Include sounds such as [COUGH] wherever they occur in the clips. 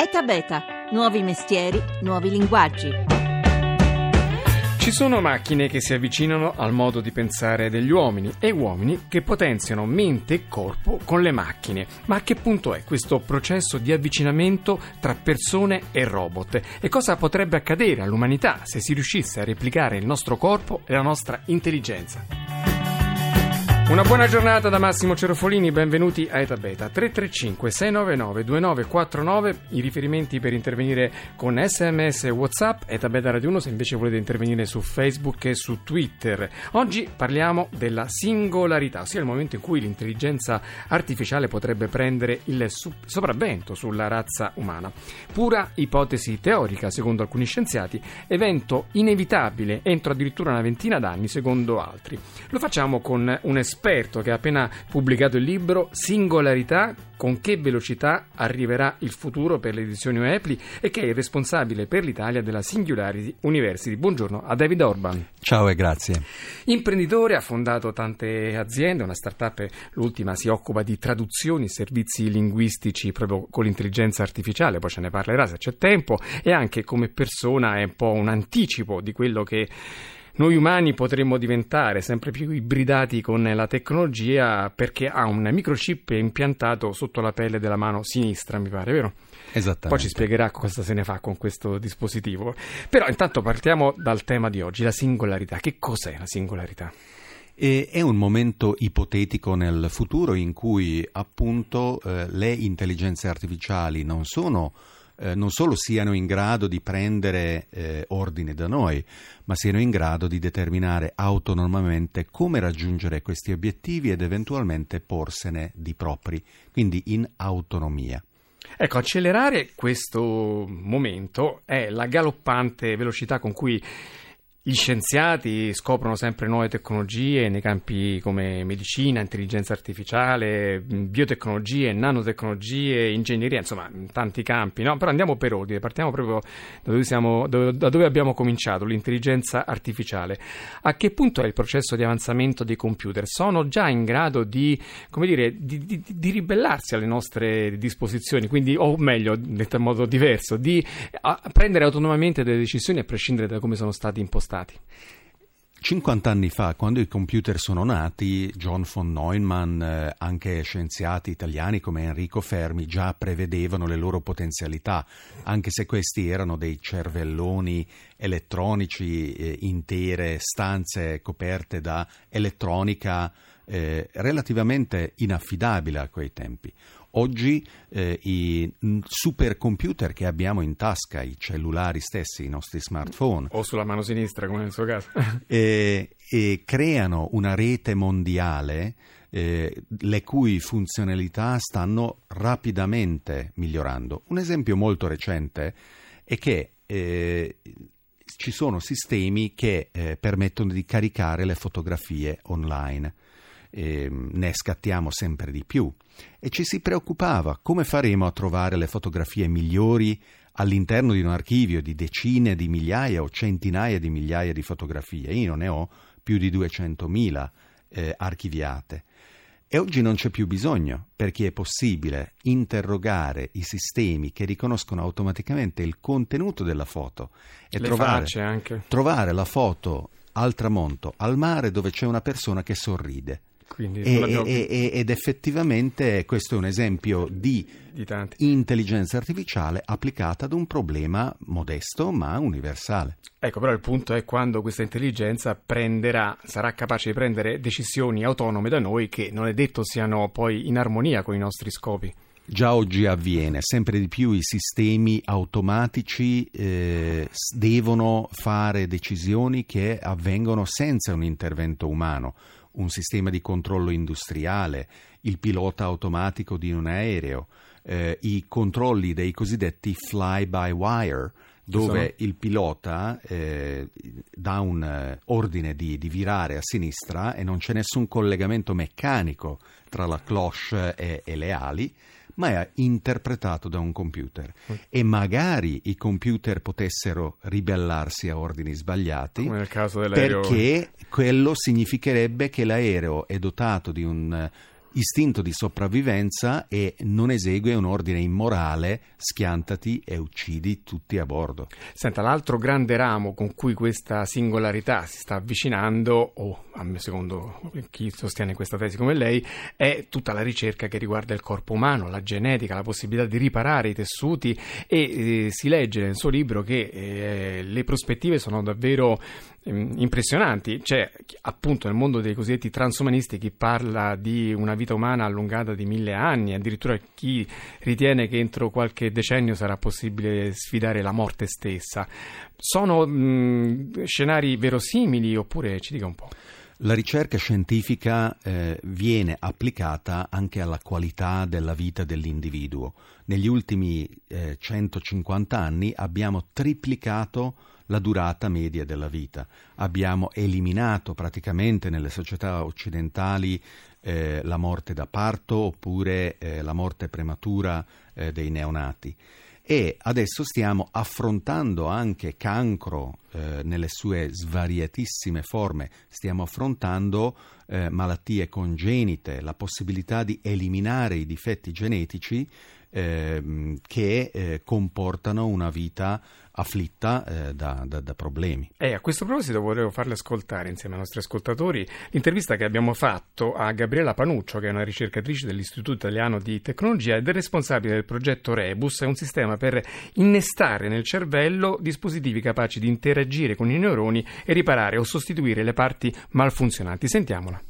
ETA Beta, nuovi mestieri, nuovi linguaggi. Ci sono macchine che si avvicinano al modo di pensare degli uomini e uomini che potenziano mente e corpo con le macchine. Ma a che punto è questo processo di avvicinamento tra persone e robot? E cosa potrebbe accadere all'umanità se si riuscisse a replicare il nostro corpo e la nostra intelligenza? Una buona giornata da Massimo Cerofolini, benvenuti a Eta Beta 335 699 2949, i riferimenti per intervenire con sms e whatsapp, Eta Beta Radio 1 se invece volete intervenire su Facebook e su Twitter. Oggi parliamo della singolarità, ossia il momento in cui l'intelligenza artificiale potrebbe prendere il sopravvento sulla razza umana. Pura ipotesi teorica secondo alcuni scienziati, evento inevitabile entro addirittura una ventina d'anni secondo altri. Lo facciamo con un esperto esperto che ha appena pubblicato il libro Singolarità, con che velocità arriverà il futuro per le edizioni UEPLI e che è il responsabile per l'Italia della Singularity University. Buongiorno a David Orban. Ciao e grazie. Imprenditore, ha fondato tante aziende, una startup, l'ultima, si occupa di traduzioni, servizi linguistici proprio con l'intelligenza artificiale, poi ce ne parlerà se c'è tempo, e anche come persona è un po' un anticipo di quello che noi umani potremmo diventare sempre più ibridati con la tecnologia perché ha un microchip impiantato sotto la pelle della mano sinistra, mi pare, vero? Esattamente. Poi ci spiegherà cosa se ne fa con questo dispositivo. Però intanto partiamo dal tema di oggi, la singolarità. Che cos'è la singolarità? E è un momento ipotetico nel futuro in cui appunto eh, le intelligenze artificiali non sono eh, non solo siano in grado di prendere eh, ordine da noi, ma siano in grado di determinare autonomamente come raggiungere questi obiettivi ed eventualmente porsene di propri, quindi in autonomia. Ecco, accelerare questo momento è la galoppante velocità con cui gli scienziati scoprono sempre nuove tecnologie nei campi come medicina, intelligenza artificiale, biotecnologie, nanotecnologie, ingegneria, insomma, in tanti campi, no? Però andiamo per ordine, partiamo proprio da dove, siamo, da dove abbiamo cominciato, l'intelligenza artificiale. A che punto è il processo di avanzamento dei computer? Sono già in grado di, come dire, di, di, di ribellarsi alle nostre disposizioni, quindi, o meglio, detto in modo diverso, di prendere autonomamente delle decisioni a prescindere da come sono stati impostati? Stati? 50 anni fa, quando i computer sono nati, John von Neumann, eh, anche scienziati italiani come Enrico Fermi, già prevedevano le loro potenzialità, anche se questi erano dei cervelloni elettronici, eh, intere stanze coperte da elettronica eh, relativamente inaffidabile a quei tempi. Oggi eh, i supercomputer che abbiamo in tasca, i cellulari stessi, i nostri smartphone. O sulla mano sinistra, come nel suo caso. eh, [LAUGHS] eh, creano una rete mondiale eh, le cui funzionalità stanno rapidamente migliorando. Un esempio molto recente è che eh, ci sono sistemi che eh, permettono di caricare le fotografie online eh, ne scattiamo sempre di più e ci si preoccupava come faremo a trovare le fotografie migliori all'interno di un archivio di decine di migliaia o centinaia di migliaia di fotografie. Io ne ho più di 200.000 eh, archiviate. E oggi non c'è più bisogno, perché è possibile interrogare i sistemi che riconoscono automaticamente il contenuto della foto e trovare, trovare la foto al tramonto, al mare, dove c'è una persona che sorride. E, e, ed effettivamente questo è un esempio di, di intelligenza artificiale applicata ad un problema modesto ma universale. Ecco, però il punto è quando questa intelligenza prenderà, sarà capace di prendere decisioni autonome da noi che non è detto siano poi in armonia con i nostri scopi. Già oggi avviene, sempre di più i sistemi automatici eh, devono fare decisioni che avvengono senza un intervento umano un sistema di controllo industriale, il pilota automatico di un aereo, eh, i controlli dei cosiddetti fly-by-wire, dove il pilota eh, dà un eh, ordine di, di, virare a sinistra e non c'è nessun collegamento meccanico tra la cloche e, e le ali ma è interpretato da un computer. Mm. E magari i computer potessero ribellarsi a ordini sbagliati, come nel caso dell'aereo. perché quello significherebbe che l'aereo è dotato di un istinto di sopravvivenza e non esegue un ordine immorale, schiantati e uccidi tutti a bordo. Senta, l'altro grande ramo con cui questa singolarità si sta avvicinando, o secondo chi sostiene questa tesi come lei, è tutta la ricerca che riguarda il corpo umano, la genetica, la possibilità di riparare i tessuti e eh, si legge nel suo libro che eh, le prospettive sono davvero Ehm, impressionanti. C'è appunto nel mondo dei cosiddetti transumanisti chi parla di una vita umana allungata di mille anni, addirittura chi ritiene che entro qualche decennio sarà possibile sfidare la morte stessa. Sono mh, scenari verosimili oppure ci dica un po'? La ricerca scientifica eh, viene applicata anche alla qualità della vita dell'individuo. Negli ultimi eh, 150 anni abbiamo triplicato la durata media della vita. Abbiamo eliminato praticamente nelle società occidentali eh, la morte da parto oppure eh, la morte prematura eh, dei neonati e adesso stiamo affrontando anche cancro eh, nelle sue svariatissime forme, stiamo affrontando eh, malattie congenite, la possibilità di eliminare i difetti genetici eh, che eh, comportano una vita afflitta eh, da, da, da, problemi. E a questo proposito volevo farle ascoltare insieme ai nostri ascoltatori l'intervista che abbiamo fatto a Gabriela Panuccio, che è una ricercatrice dell'Istituto Italiano di Tecnologia ed è responsabile del progetto Rebus, è un sistema per innestare nel cervello dispositivi capaci di interagire con i neuroni e riparare o sostituire le parti malfunzionanti. Sentiamola.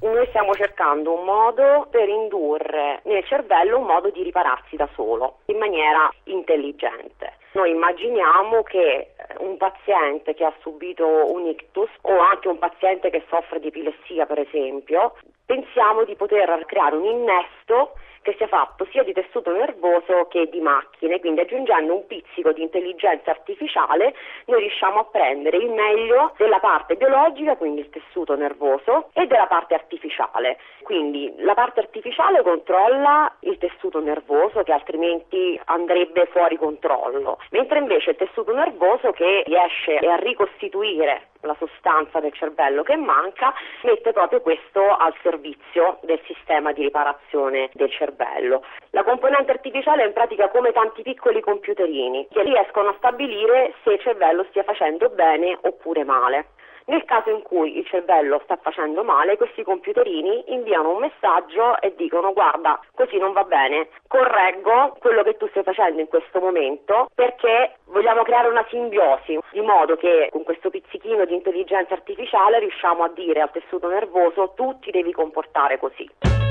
Noi stiamo cercando un modo per indurre nel cervello un modo di ripararsi da solo in maniera intelligente. Noi immaginiamo che eh, un paziente che ha subito un ictus o anche un paziente che soffre di epilessia, per esempio, pensiamo di poter creare un innesto che sia fatto sia di tessuto nervoso che di macchine, quindi aggiungendo un pizzico di intelligenza artificiale noi riusciamo a prendere il meglio della parte biologica, quindi il tessuto nervoso, e della parte artificiale. Quindi la parte artificiale controlla il tessuto nervoso che altrimenti andrebbe fuori controllo, mentre invece il tessuto nervoso che riesce a ricostituire la sostanza del cervello che manca, mette proprio questo al servizio del sistema di riparazione del cervello. La componente artificiale è in pratica come tanti piccoli computerini che riescono a stabilire se il cervello stia facendo bene oppure male. Nel caso in cui il cervello sta facendo male, questi computerini inviano un messaggio e dicono guarda, così non va bene, correggo quello che tu stai facendo in questo momento perché vogliamo creare una simbiosi, di modo che con questo pizzichino di intelligenza artificiale riusciamo a dire al tessuto nervoso tu ti devi comportare così.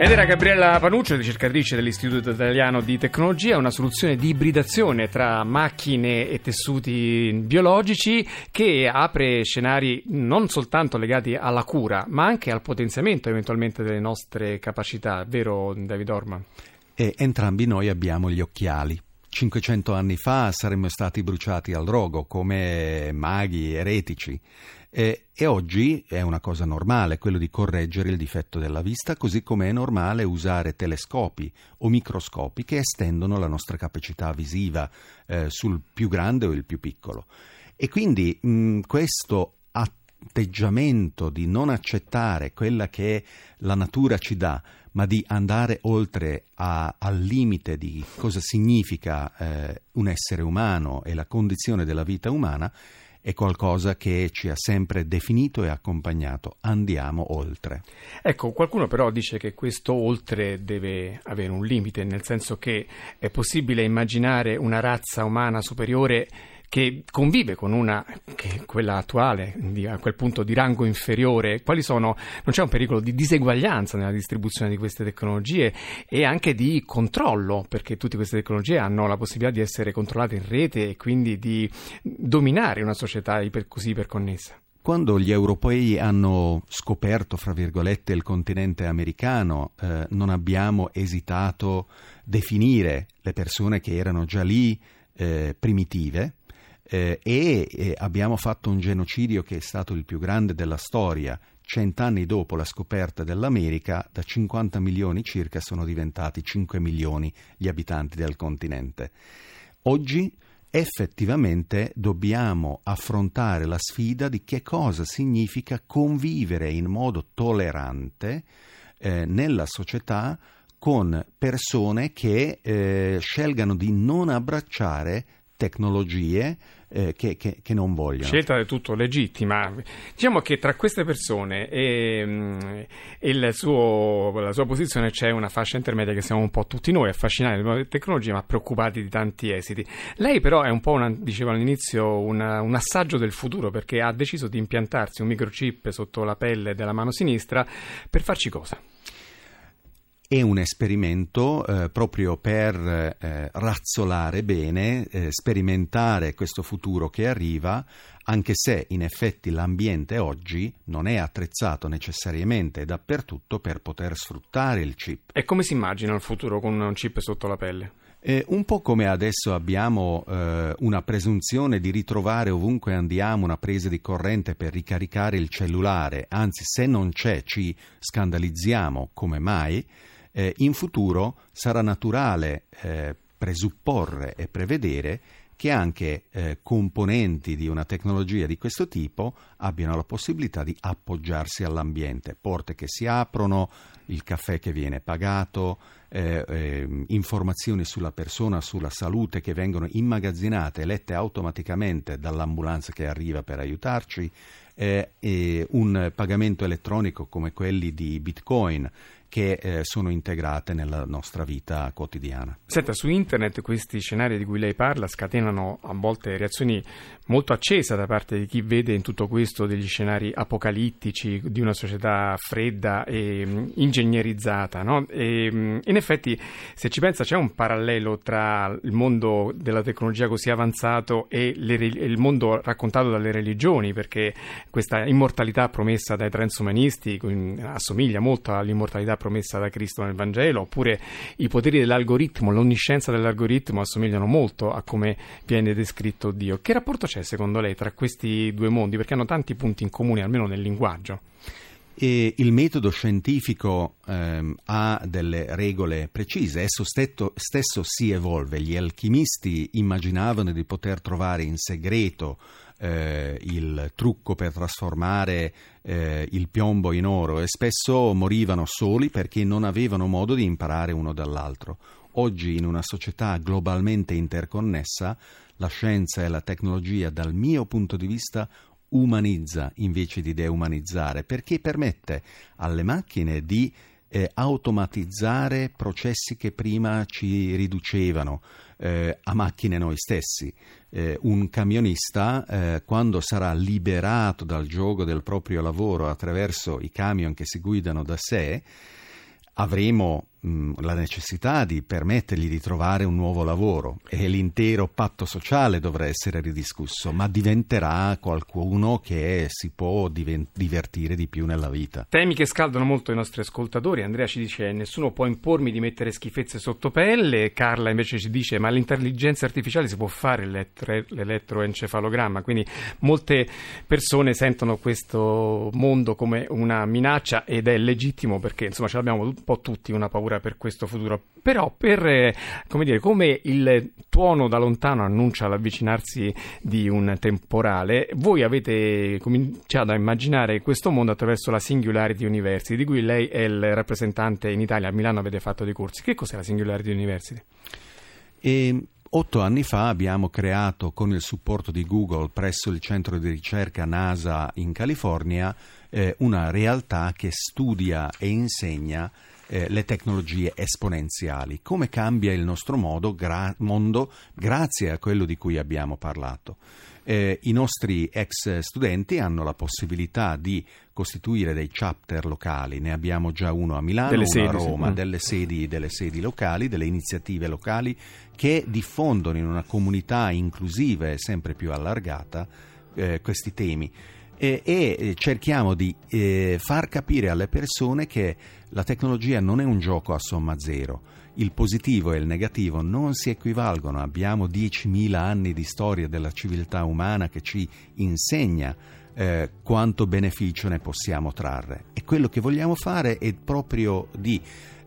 Ed era Gabriella Panuccio, ricercatrice dell'Istituto Italiano di Tecnologia, una soluzione di ibridazione tra macchine e tessuti biologici che apre scenari non soltanto legati alla cura, ma anche al potenziamento eventualmente delle nostre capacità, vero David Orman? E entrambi noi abbiamo gli occhiali. 500 anni fa saremmo stati bruciati al rogo come maghi eretici. E, e, oggi è una cosa normale quello di correggere il difetto della vista, così come è normale usare telescopi o microscopi che estendono la nostra capacità visiva eh, sul più grande o il più piccolo. E quindi mh, questo atteggiamento di non accettare quella che la natura ci dà, ma di andare oltre a, al limite di cosa significa eh, un essere umano e la condizione della vita umana, è qualcosa che ci ha sempre definito e accompagnato. Andiamo oltre. Ecco, qualcuno però dice che questo oltre deve avere un limite, nel senso che è possibile immaginare una razza umana superiore che convive con una, che quella attuale, di, a quel punto di rango inferiore, quali sono, non c'è un pericolo di diseguaglianza nella distribuzione di queste tecnologie e anche di controllo, perché tutte queste tecnologie hanno la possibilità di essere controllate in rete e quindi di dominare una società iper, così iperconnessa. Quando gli europei hanno scoperto, fra virgolette, il continente americano, eh, non abbiamo esitato a definire le persone che erano già lì eh, primitive, eh, e eh, abbiamo fatto un genocidio che è stato il più grande della storia. Cent'anni dopo la scoperta dell'America, da 50 milioni circa sono diventati 5 milioni gli abitanti del continente. Oggi effettivamente dobbiamo affrontare la sfida di che cosa significa convivere in modo tollerante eh, nella società con persone che eh, scelgano di non abbracciare tecnologie eh, che, che, che, non vogliono. Scelta del tutto legittima. Diciamo che tra queste persone e, mm, e suo, la sua posizione c'è una fascia intermedia che siamo un po' tutti noi affascinati dalle nuove tecnologie ma preoccupati di tanti esiti. Lei però è un po', una, dicevo all'inizio, una, un assaggio del futuro perché ha deciso di impiantarsi un microchip sotto la pelle della mano sinistra per farci cosa? È un esperimento eh, proprio per eh, razzolare bene, eh, sperimentare questo futuro che arriva, anche se in effetti l'ambiente oggi non è attrezzato necessariamente dappertutto per poter sfruttare il chip. E come si immagina il futuro con un chip sotto la pelle? Eh, un po' come adesso abbiamo eh, una presunzione di ritrovare ovunque andiamo una presa di corrente per ricaricare il cellulare, anzi se non c'è ci scandalizziamo come mai, eh, in futuro sarà naturale eh, presupporre e prevedere che anche eh, componenti di una tecnologia di questo tipo abbiano la possibilità di appoggiarsi all'ambiente, porte che si aprono, il caffè che viene pagato, eh, eh, informazioni sulla persona, sulla salute che vengono immagazzinate lette automaticamente dall'ambulanza che arriva per aiutarci, eh, un pagamento elettronico come quelli di Bitcoin che eh, sono integrate nella nostra vita quotidiana. Senta, su internet questi scenari di cui lei parla scatenano a volte reazioni molto accese da parte di chi vede in tutto questo degli scenari apocalittici di una società fredda e mh, mm, ingegnerizzata. No? E, mh, mm, in effetti, se ci pensa, c'è un parallelo tra il mondo della tecnologia così avanzato e le, il mondo raccontato dalle religioni, perché questa immortalità promessa dai transumanisti assomiglia molto all'immortalità promessa da Cristo nel Vangelo, oppure i poteri dell'algoritmo, l'onniscienza dell'algoritmo assomigliano molto a come viene descritto Dio. Che rapporto c'è secondo lei tra questi due mondi? Perché hanno tanti punti in comune, almeno nel linguaggio. E il metodo scientifico ehm, ha delle regole precise, esso stesso, stesso si evolve. Gli alchimisti immaginavano di poter trovare in segreto eh, il trucco per trasformare eh, il piombo in oro e spesso morivano soli perché non avevano modo di imparare uno dall'altro. Oggi in una società globalmente interconnessa la scienza e la tecnologia dal mio punto di vista umanizza invece di deumanizzare, perché permette alle macchine di eh, automatizzare processi che prima ci riducevano eh, a macchine noi stessi. Eh, un camionista, eh, quando sarà liberato dal gioco del proprio lavoro attraverso i camion che si guidano da sé, avremo la necessità di permettergli di trovare un nuovo lavoro e l'intero patto sociale dovrà essere ridiscusso, ma diventerà qualcuno che si può diven- divertire di più nella vita. Temi che scaldano molto i nostri ascoltatori. Andrea ci dice: Nessuno può impormi di mettere schifezze sotto pelle. Carla invece ci dice: Ma l'intelligenza artificiale si può fare l'elettroencefalogramma. Quindi molte persone sentono questo mondo come una minaccia ed è legittimo perché insomma ce l'abbiamo un po' tutti una paura paura per questo futuro. Però, per, eh, come, dire, come il tuono da lontano annuncia l'avvicinarsi di un temporale, voi avete cominciato a immaginare questo mondo attraverso la Singularity University, di cui lei è il rappresentante in Italia, a Milano avete fatto dei corsi. Che cos'è la Singularity University? E... Otto anni fa abbiamo creato con il supporto di Google presso il centro di ricerca NASA in California eh, una realtà che studia e insegna eh, le tecnologie esponenziali, come cambia il nostro modo, gra- mondo grazie a quello di cui abbiamo parlato. Eh, I nostri ex studenti hanno la possibilità di costituire dei chapter locali, ne abbiamo già uno a Milano, delle uno sedi, a Roma, sì. Mm. delle, sedi, delle sedi locali, delle iniziative locali che diffondono in una comunità inclusiva e sempre più allargata eh, questi temi e, e cerchiamo di eh, far capire alle persone che la tecnologia non è un gioco a somma zero. Il positivo e il negativo non si equivalgono. Abbiamo 10.000 anni di storia della civiltà umana che ci insegna eh, quanto beneficio ne possiamo trarre. E quello che vogliamo fare è proprio di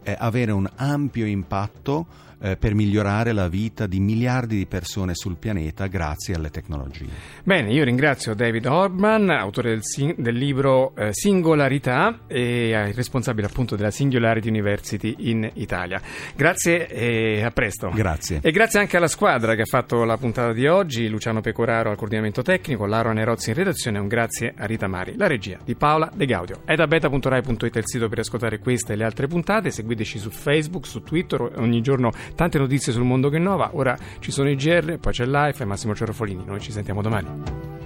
eh, avere un ampio impatto eh, per migliorare la vita di miliardi di persone sul pianeta grazie alle tecnologie. Bene, io ringrazio David Orban, autore del, sing- del libro eh, Singolarità e eh, responsabile appunto della Singularity University in Italia. Grazie e a presto. Grazie. E grazie anche alla squadra che ha fatto la puntata di oggi, Luciano Pecoraro al coordinamento tecnico, Laura Nerozzi in redazione e un grazie a Rita Mari, la regia di Paola De Gaudio. È da beta.rai.it il sito per ascoltare queste e le altre puntate, seguiteci su Facebook, su Twitter, ogni giorno tante notizie sul mondo che innova. Ora ci sono i GR, poi c'è Life e Massimo Cerofolini. Noi ci sentiamo domani.